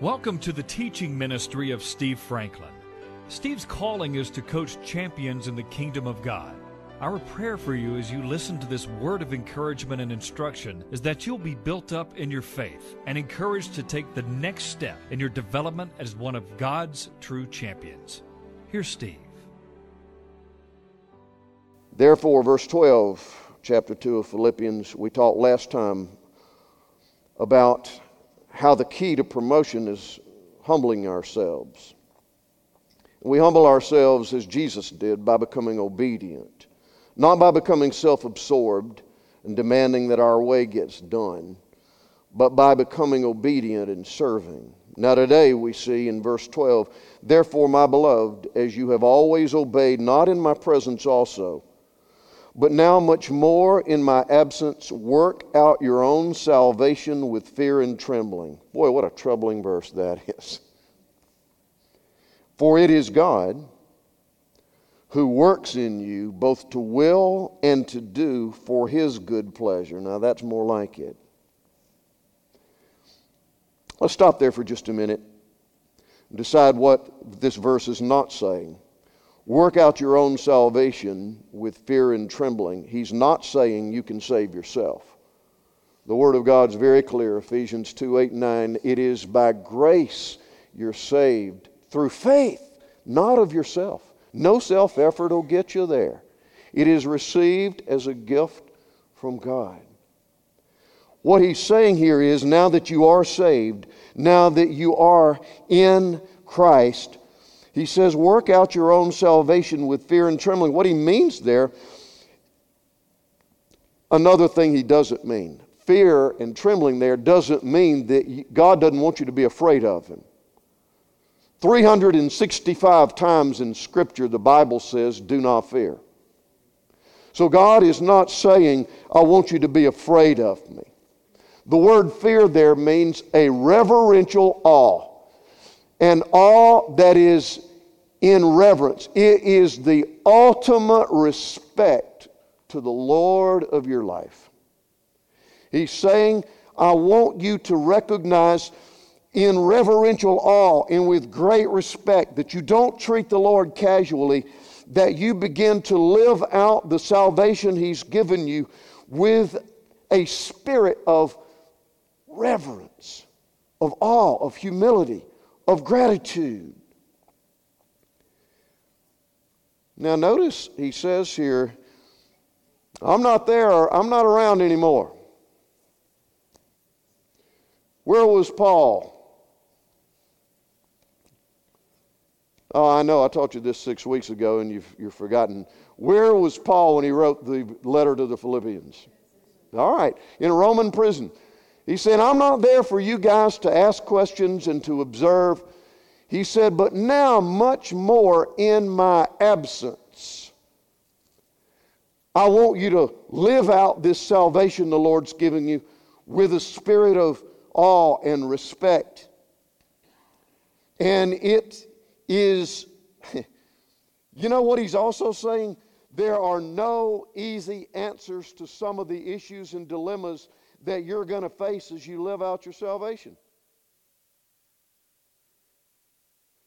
Welcome to the teaching ministry of Steve Franklin. Steve's calling is to coach champions in the kingdom of God. Our prayer for you as you listen to this word of encouragement and instruction is that you'll be built up in your faith and encouraged to take the next step in your development as one of God's true champions. Here's Steve. Therefore, verse 12, chapter 2 of Philippians, we talked last time about how the key to promotion is humbling ourselves. We humble ourselves as Jesus did by becoming obedient, not by becoming self absorbed and demanding that our way gets done, but by becoming obedient and serving. Now, today we see in verse 12, Therefore, my beloved, as you have always obeyed, not in my presence also, but now, much more in my absence, work out your own salvation with fear and trembling. Boy, what a troubling verse that is. For it is God who works in you both to will and to do for his good pleasure. Now, that's more like it. Let's stop there for just a minute and decide what this verse is not saying. Work out your own salvation with fear and trembling. He's not saying you can save yourself. The Word of God's very clear Ephesians 2 8 9. It is by grace you're saved through faith, not of yourself. No self effort will get you there. It is received as a gift from God. What he's saying here is now that you are saved, now that you are in Christ, he says, work out your own salvation with fear and trembling. What he means there, another thing he doesn't mean. Fear and trembling there doesn't mean that God doesn't want you to be afraid of him. 365 times in Scripture, the Bible says, do not fear. So God is not saying, I want you to be afraid of me. The word fear there means a reverential awe and awe that is in reverence. It is the ultimate respect to the Lord of your life. He's saying, I want you to recognize in reverential awe and with great respect that you don't treat the Lord casually, that you begin to live out the salvation He's given you with a spirit of reverence, of awe, of humility, of gratitude. Now, notice he says here, I'm not there, I'm not around anymore. Where was Paul? Oh, I know, I taught you this six weeks ago and you've, you've forgotten. Where was Paul when he wrote the letter to the Philippians? All right, in a Roman prison. He said, I'm not there for you guys to ask questions and to observe. He said, But now, much more in my absence, I want you to live out this salvation the Lord's giving you with a spirit of awe and respect. And it is, you know what he's also saying? There are no easy answers to some of the issues and dilemmas that you're going to face as you live out your salvation.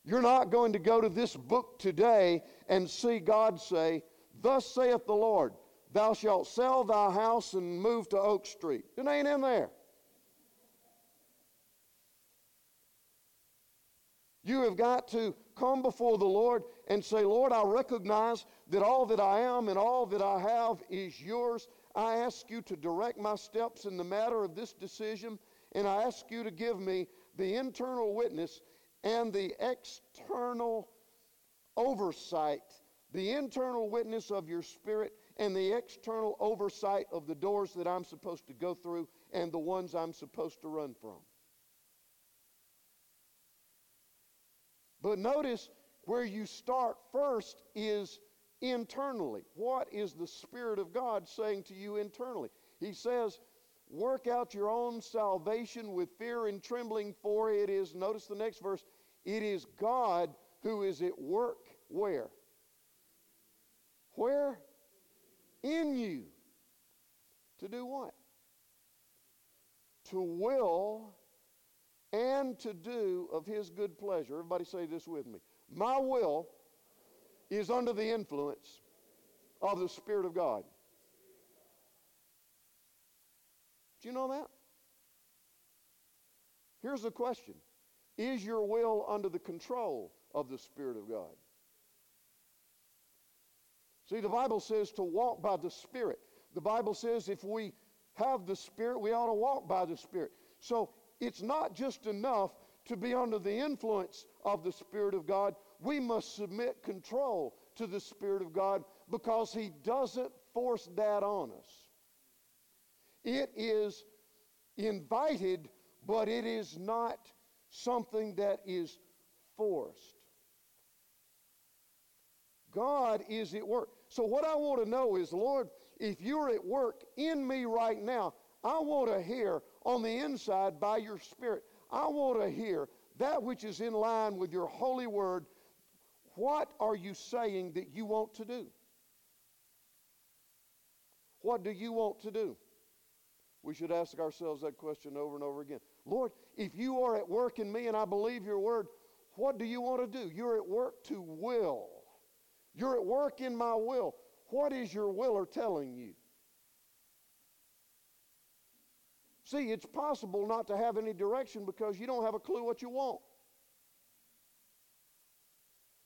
You're not going to go to this book today and see God say, Thus saith the Lord, thou shalt sell thy house and move to Oak Street. It ain't in there. You have got to come before the Lord and say, Lord, I recognize that all that I am and all that I have is yours. I ask you to direct my steps in the matter of this decision, and I ask you to give me the internal witness and the external oversight, the internal witness of your spirit, and the external oversight of the doors that I'm supposed to go through and the ones I'm supposed to run from. But notice where you start first is internally. What is the Spirit of God saying to you internally? He says, Work out your own salvation with fear and trembling, for it is, notice the next verse, it is God who is at work where? Where? In you. To do what? To will and to do of his good pleasure. Everybody say this with me. My will is under the influence of the Spirit of God. Do you know that? Here's the question Is your will under the control of the Spirit of God? See, the Bible says to walk by the Spirit. The Bible says if we have the Spirit, we ought to walk by the Spirit. So it's not just enough to be under the influence of the Spirit of God. We must submit control to the Spirit of God because He doesn't force that on us. It is invited, but it is not something that is forced. God is at work. So, what I want to know is, Lord, if you're at work in me right now, I want to hear on the inside by your Spirit. I want to hear that which is in line with your holy word. What are you saying that you want to do? What do you want to do? We should ask ourselves that question over and over again. Lord, if you are at work in me and I believe your word, what do you want to do? You're at work to will. You're at work in my will. What is your willer telling you? See, it's possible not to have any direction because you don't have a clue what you want.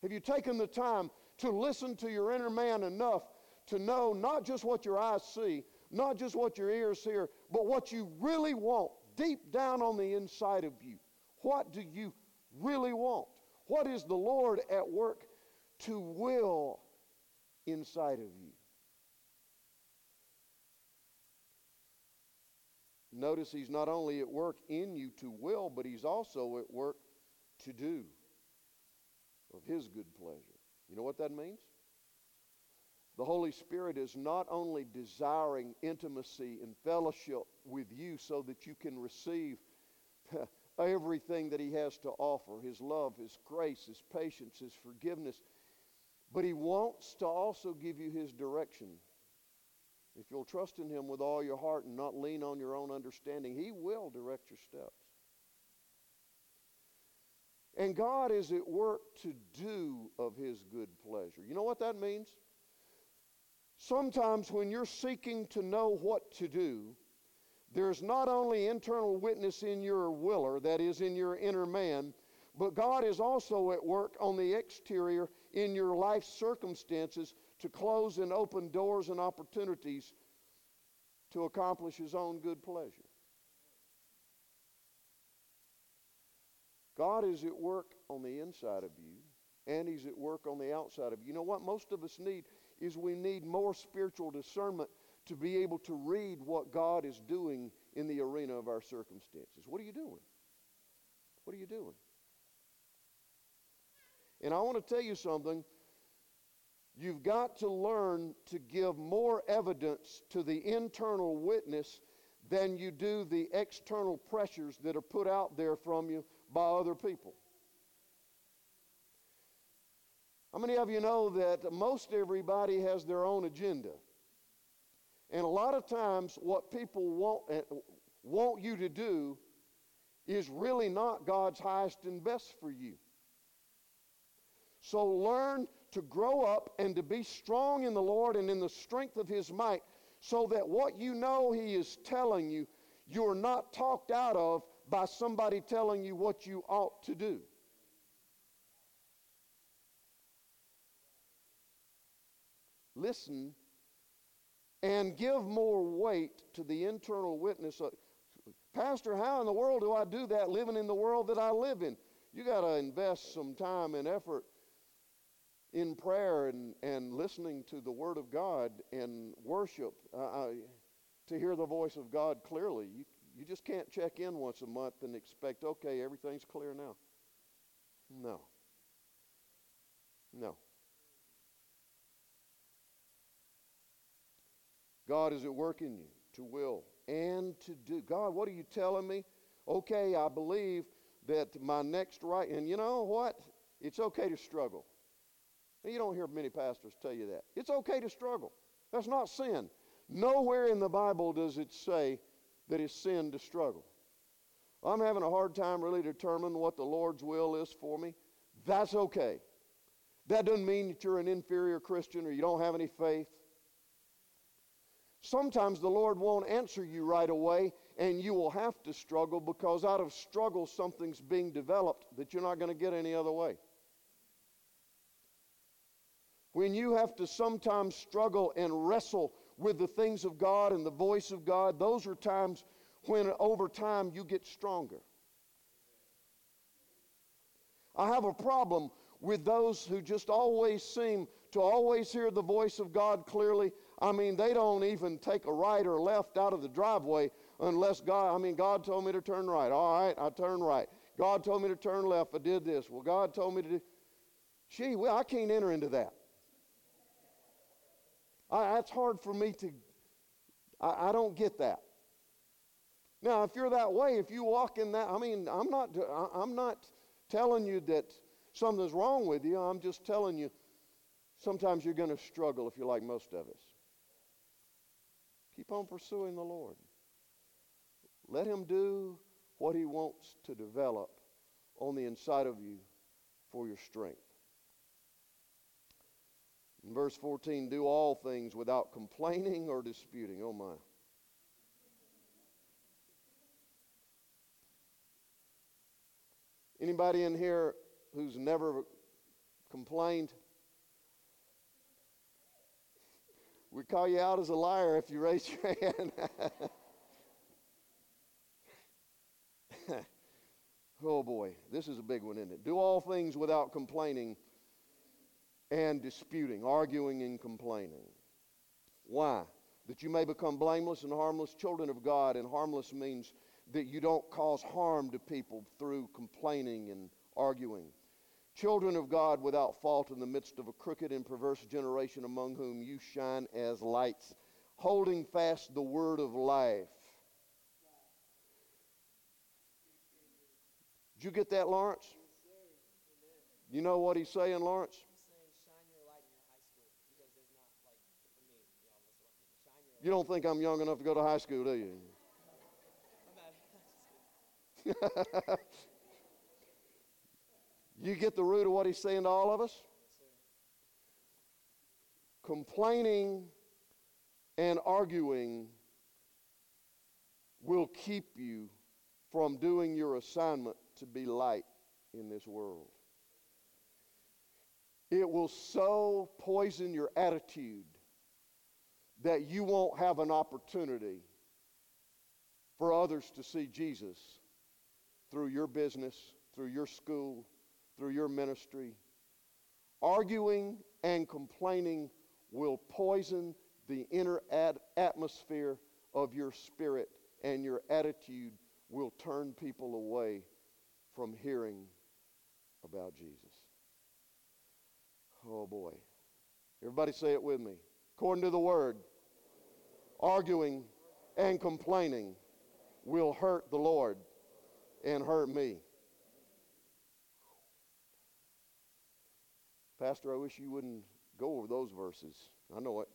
Have you taken the time to listen to your inner man enough to know not just what your eyes see, not just what your ears hear, but what you really want deep down on the inside of you? What do you really want? What is the Lord at work to will inside of you? Notice he's not only at work in you to will, but he's also at work to do of his good pleasure. You know what that means? The Holy Spirit is not only desiring intimacy and fellowship with you so that you can receive everything that he has to offer his love, his grace, his patience, his forgiveness, but he wants to also give you his direction if you'll trust in Him with all your heart and not lean on your own understanding, He will direct your steps. And God is at work to do of His good pleasure. You know what that means? Sometimes when you're seeking to know what to do, there's not only internal witness in your willer, that is, in your inner man, but God is also at work on the exterior in your life circumstances to close and open doors and opportunities to accomplish His own good pleasure. God is at work on the inside of you, and He's at work on the outside of you. You know what most of us need is we need more spiritual discernment to be able to read what God is doing in the arena of our circumstances. What are you doing? What are you doing? And I want to tell you something. You've got to learn to give more evidence to the internal witness than you do the external pressures that are put out there from you by other people. How many of you know that most everybody has their own agenda? And a lot of times, what people want, eh, want you to do is really not God's highest and best for you. So learn to grow up and to be strong in the Lord and in the strength of His might, so that what you know He is telling you, you're not talked out of by somebody telling you what you ought to do. Listen and give more weight to the internal witness. Of, Pastor, how in the world do I do that living in the world that I live in? You got to invest some time and effort in prayer and, and listening to the Word of God and worship uh, to hear the voice of God clearly. You, you just can't check in once a month and expect, okay, everything's clear now. No. No. God is at work in you to will and to do. God, what are you telling me? Okay, I believe that my next right, and you know what? It's okay to struggle. You don't hear many pastors tell you that. It's okay to struggle. That's not sin. Nowhere in the Bible does it say that it's sin to struggle. I'm having a hard time really determining what the Lord's will is for me. That's okay. That doesn't mean that you're an inferior Christian or you don't have any faith. Sometimes the Lord won't answer you right away, and you will have to struggle because out of struggle, something's being developed that you're not going to get any other way. When you have to sometimes struggle and wrestle with the things of God and the voice of God, those are times when over time you get stronger. I have a problem with those who just always seem to always hear the voice of God clearly. I mean, they don't even take a right or left out of the driveway unless God, I mean, God told me to turn right. All right, I turn right. God told me to turn left. I did this. Well, God told me to do. Gee, well, I can't enter into that. I, that's hard for me to, I, I don't get that. Now, if you're that way, if you walk in that, I mean, I'm not, I'm not telling you that something's wrong with you. I'm just telling you sometimes you're going to struggle if you're like most of us. Keep on pursuing the Lord. Let Him do what He wants to develop on the inside of you for your strength. In verse 14, do all things without complaining or disputing. Oh my. Anybody in here who's never complained? We call you out as a liar if you raise your hand. oh boy, this is a big one, isn't it? Do all things without complaining and disputing, arguing and complaining. Why? That you may become blameless and harmless children of God, and harmless means that you don't cause harm to people through complaining and arguing. Children of God without fault in the midst of a crooked and perverse generation among whom you shine as lights, holding fast the word of life. Did you get that, Lawrence? You know what he's saying, Lawrence? You don't think I'm young enough to go to high school, do you? you get the root of what he's saying to all of us? Complaining and arguing will keep you from doing your assignment to be light in this world. It will so poison your attitude that you won't have an opportunity for others to see Jesus through your business, through your school, through your ministry. Arguing and complaining will poison the inner ad- atmosphere of your spirit, and your attitude will turn people away from hearing about Jesus. Oh boy. Everybody say it with me. According to the word, arguing and complaining will hurt the Lord and hurt me. Pastor, I wish you wouldn't go over those verses. I know it.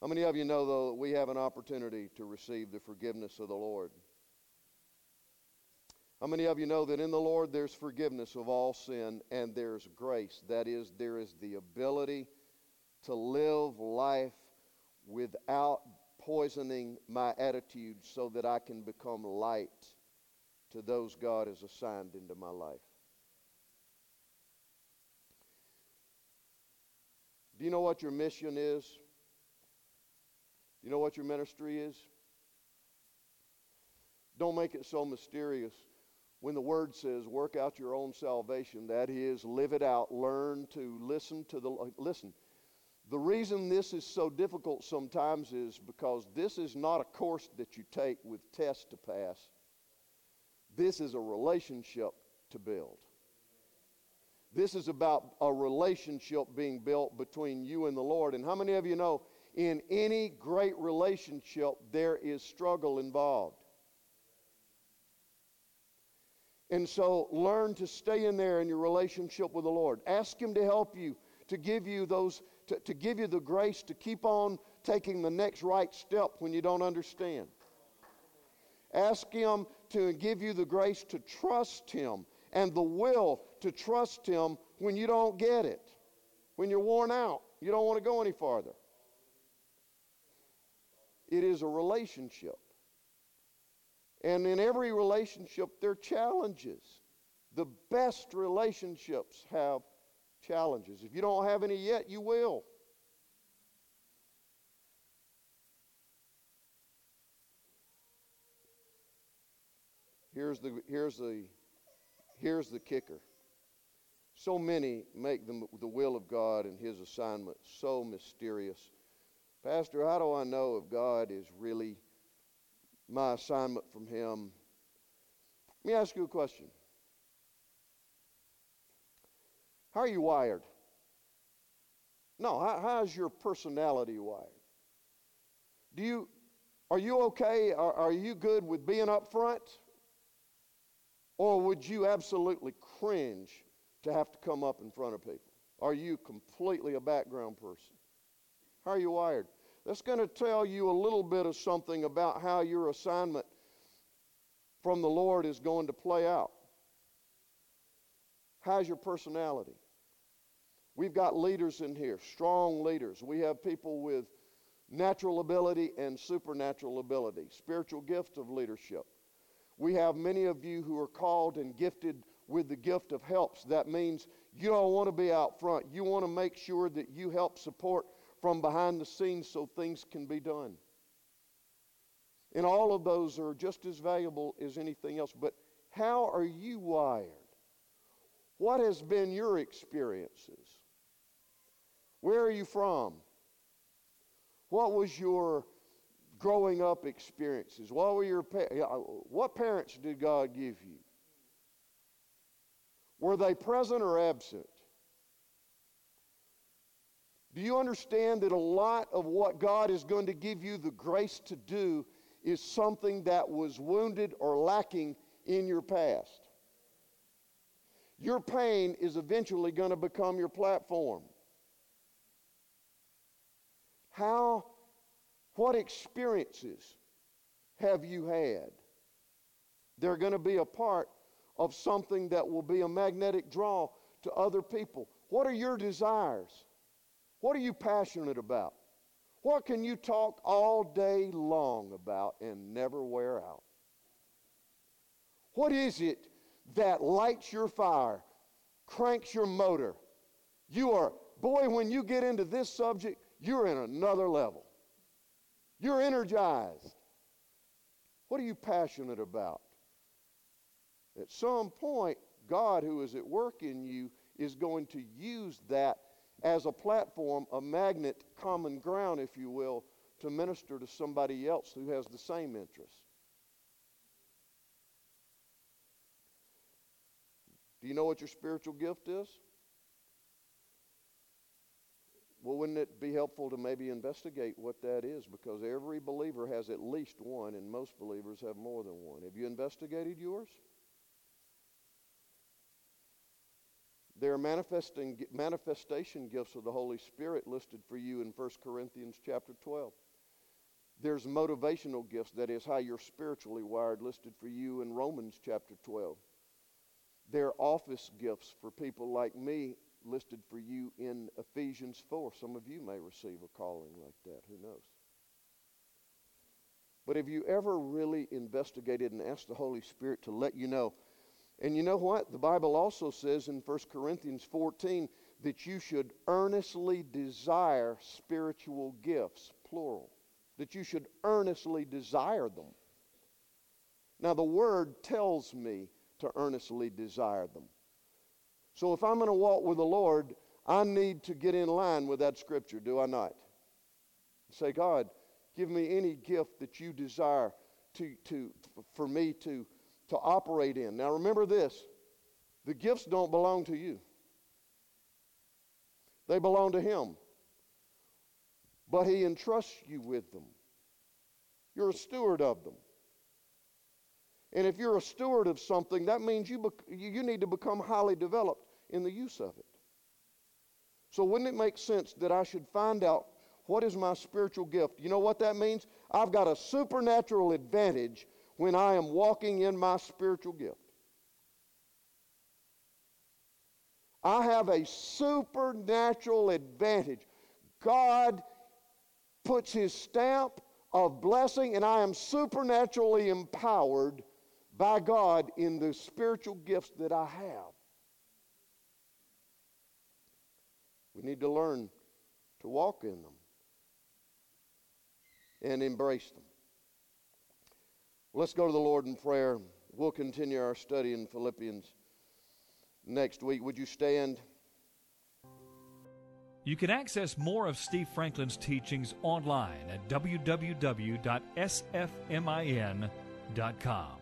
How many of you know, though, that we have an opportunity to receive the forgiveness of the Lord? How many of you know that in the Lord there's forgiveness of all sin and there's grace? That is, there is the ability to live life without poisoning my attitude so that I can become light to those God has assigned into my life. Do you know what your mission is? Do you know what your ministry is? Don't make it so mysterious when the word says work out your own salvation that is live it out learn to listen to the listen. The reason this is so difficult sometimes is because this is not a course that you take with tests to pass. This is a relationship to build. This is about a relationship being built between you and the lord. And how many of you know in any great relationship there is struggle involved and so learn to stay in there in your relationship with the Lord. Ask Him to help you, to give you those, to, to give you the grace to keep on taking the next right step when you don't understand. Ask Him to give you the grace to trust Him and the will to trust Him when you don't get it, when you're worn out, you don't want to go any farther. It is a relationship. And in every relationship, there are challenges. The best relationships have challenges. If you don't have any yet, you will. Here's the, here's the, here's the kicker. So many make the, the will of God and His assignment so mysterious. Pastor, how do I know if God is really my assignment from Him? Let me ask you a question. How are you wired? No, how, how's your personality wired? Do you, are you okay? Are, are you good with being up front? Or would you absolutely cringe to have to come up in front of people? Are you completely a background person? How are you wired? That's going to tell you a little bit of something about how your assignment from the Lord is going to play out. How's your personality? We've got leaders in here, strong leaders. We have people with natural ability and supernatural ability, spiritual gift of leadership. We have many of you who are called and gifted with the gift of helps. That means you don't want to be out front. You want to make sure that you help support from behind the scenes so things can be done. And all of those are just as valuable as anything else. But how are you wired? What has been your experiences? Where are you from? What was your growing up experiences? What were your what parents did God give you? Were they present or absent? Do you understand that a lot of what God is going to give you the grace to do is something that was wounded or lacking in your past? Your pain is eventually going to become your platform. How, what experiences have you had? They're going to be a part of something that will be a magnetic draw to other people. What are your desires? What are you passionate about? What can you talk all day long about and never wear out? What is it that lights your fire, cranks your motor? You are, boy, when you get into this subject, you're in another level. You're energized. What are you passionate about? At some point, God, who is at work in you, is going to use that as a platform, a magnet, common ground, if you will, to minister to somebody else who has the same interest. Do you know what your spiritual gift is? Well, wouldn't it be helpful to maybe investigate what that is? Because every believer has at least one, and most believers have more than one. Have you investigated yours? There are manifesting, manifestation gifts of the Holy Spirit listed for you in 1 Corinthians chapter 12. There's motivational gifts, that is how you're spiritually wired, listed for you in Romans chapter 12. There are office gifts for people like me listed for you in Ephesians 4. Some of you may receive a calling like that. Who knows? But have you ever really investigated and asked the Holy Spirit to let you know? And you know what? The Bible also says in 1 Corinthians 14 that you should earnestly desire spiritual gifts, plural. That you should earnestly desire them. Now, the Word tells me to earnestly desire them. So if I'm going to walk with the Lord, I need to get in line with that scripture, do I not? Say, God, give me any gift that you desire to, to, for me to, to operate in. Now remember this the gifts don't belong to you, they belong to Him. But He entrusts you with them. You're a steward of them. And if you're a steward of something, that means you, you need to become highly developed in the use of it. So, wouldn't it make sense that I should find out What is my spiritual gift? You know what that means? I've got a supernatural advantage when I am walking in my spiritual gift. I have a supernatural advantage. God puts his stamp of blessing, and I am supernaturally empowered by God in the spiritual gifts that I have. We need to learn to walk in them and embrace them. Let's go to the Lord in prayer. We'll continue our study in Philippians next week. Would you stand? You can access more of Steve Franklin's teachings online at www.sfmin.com.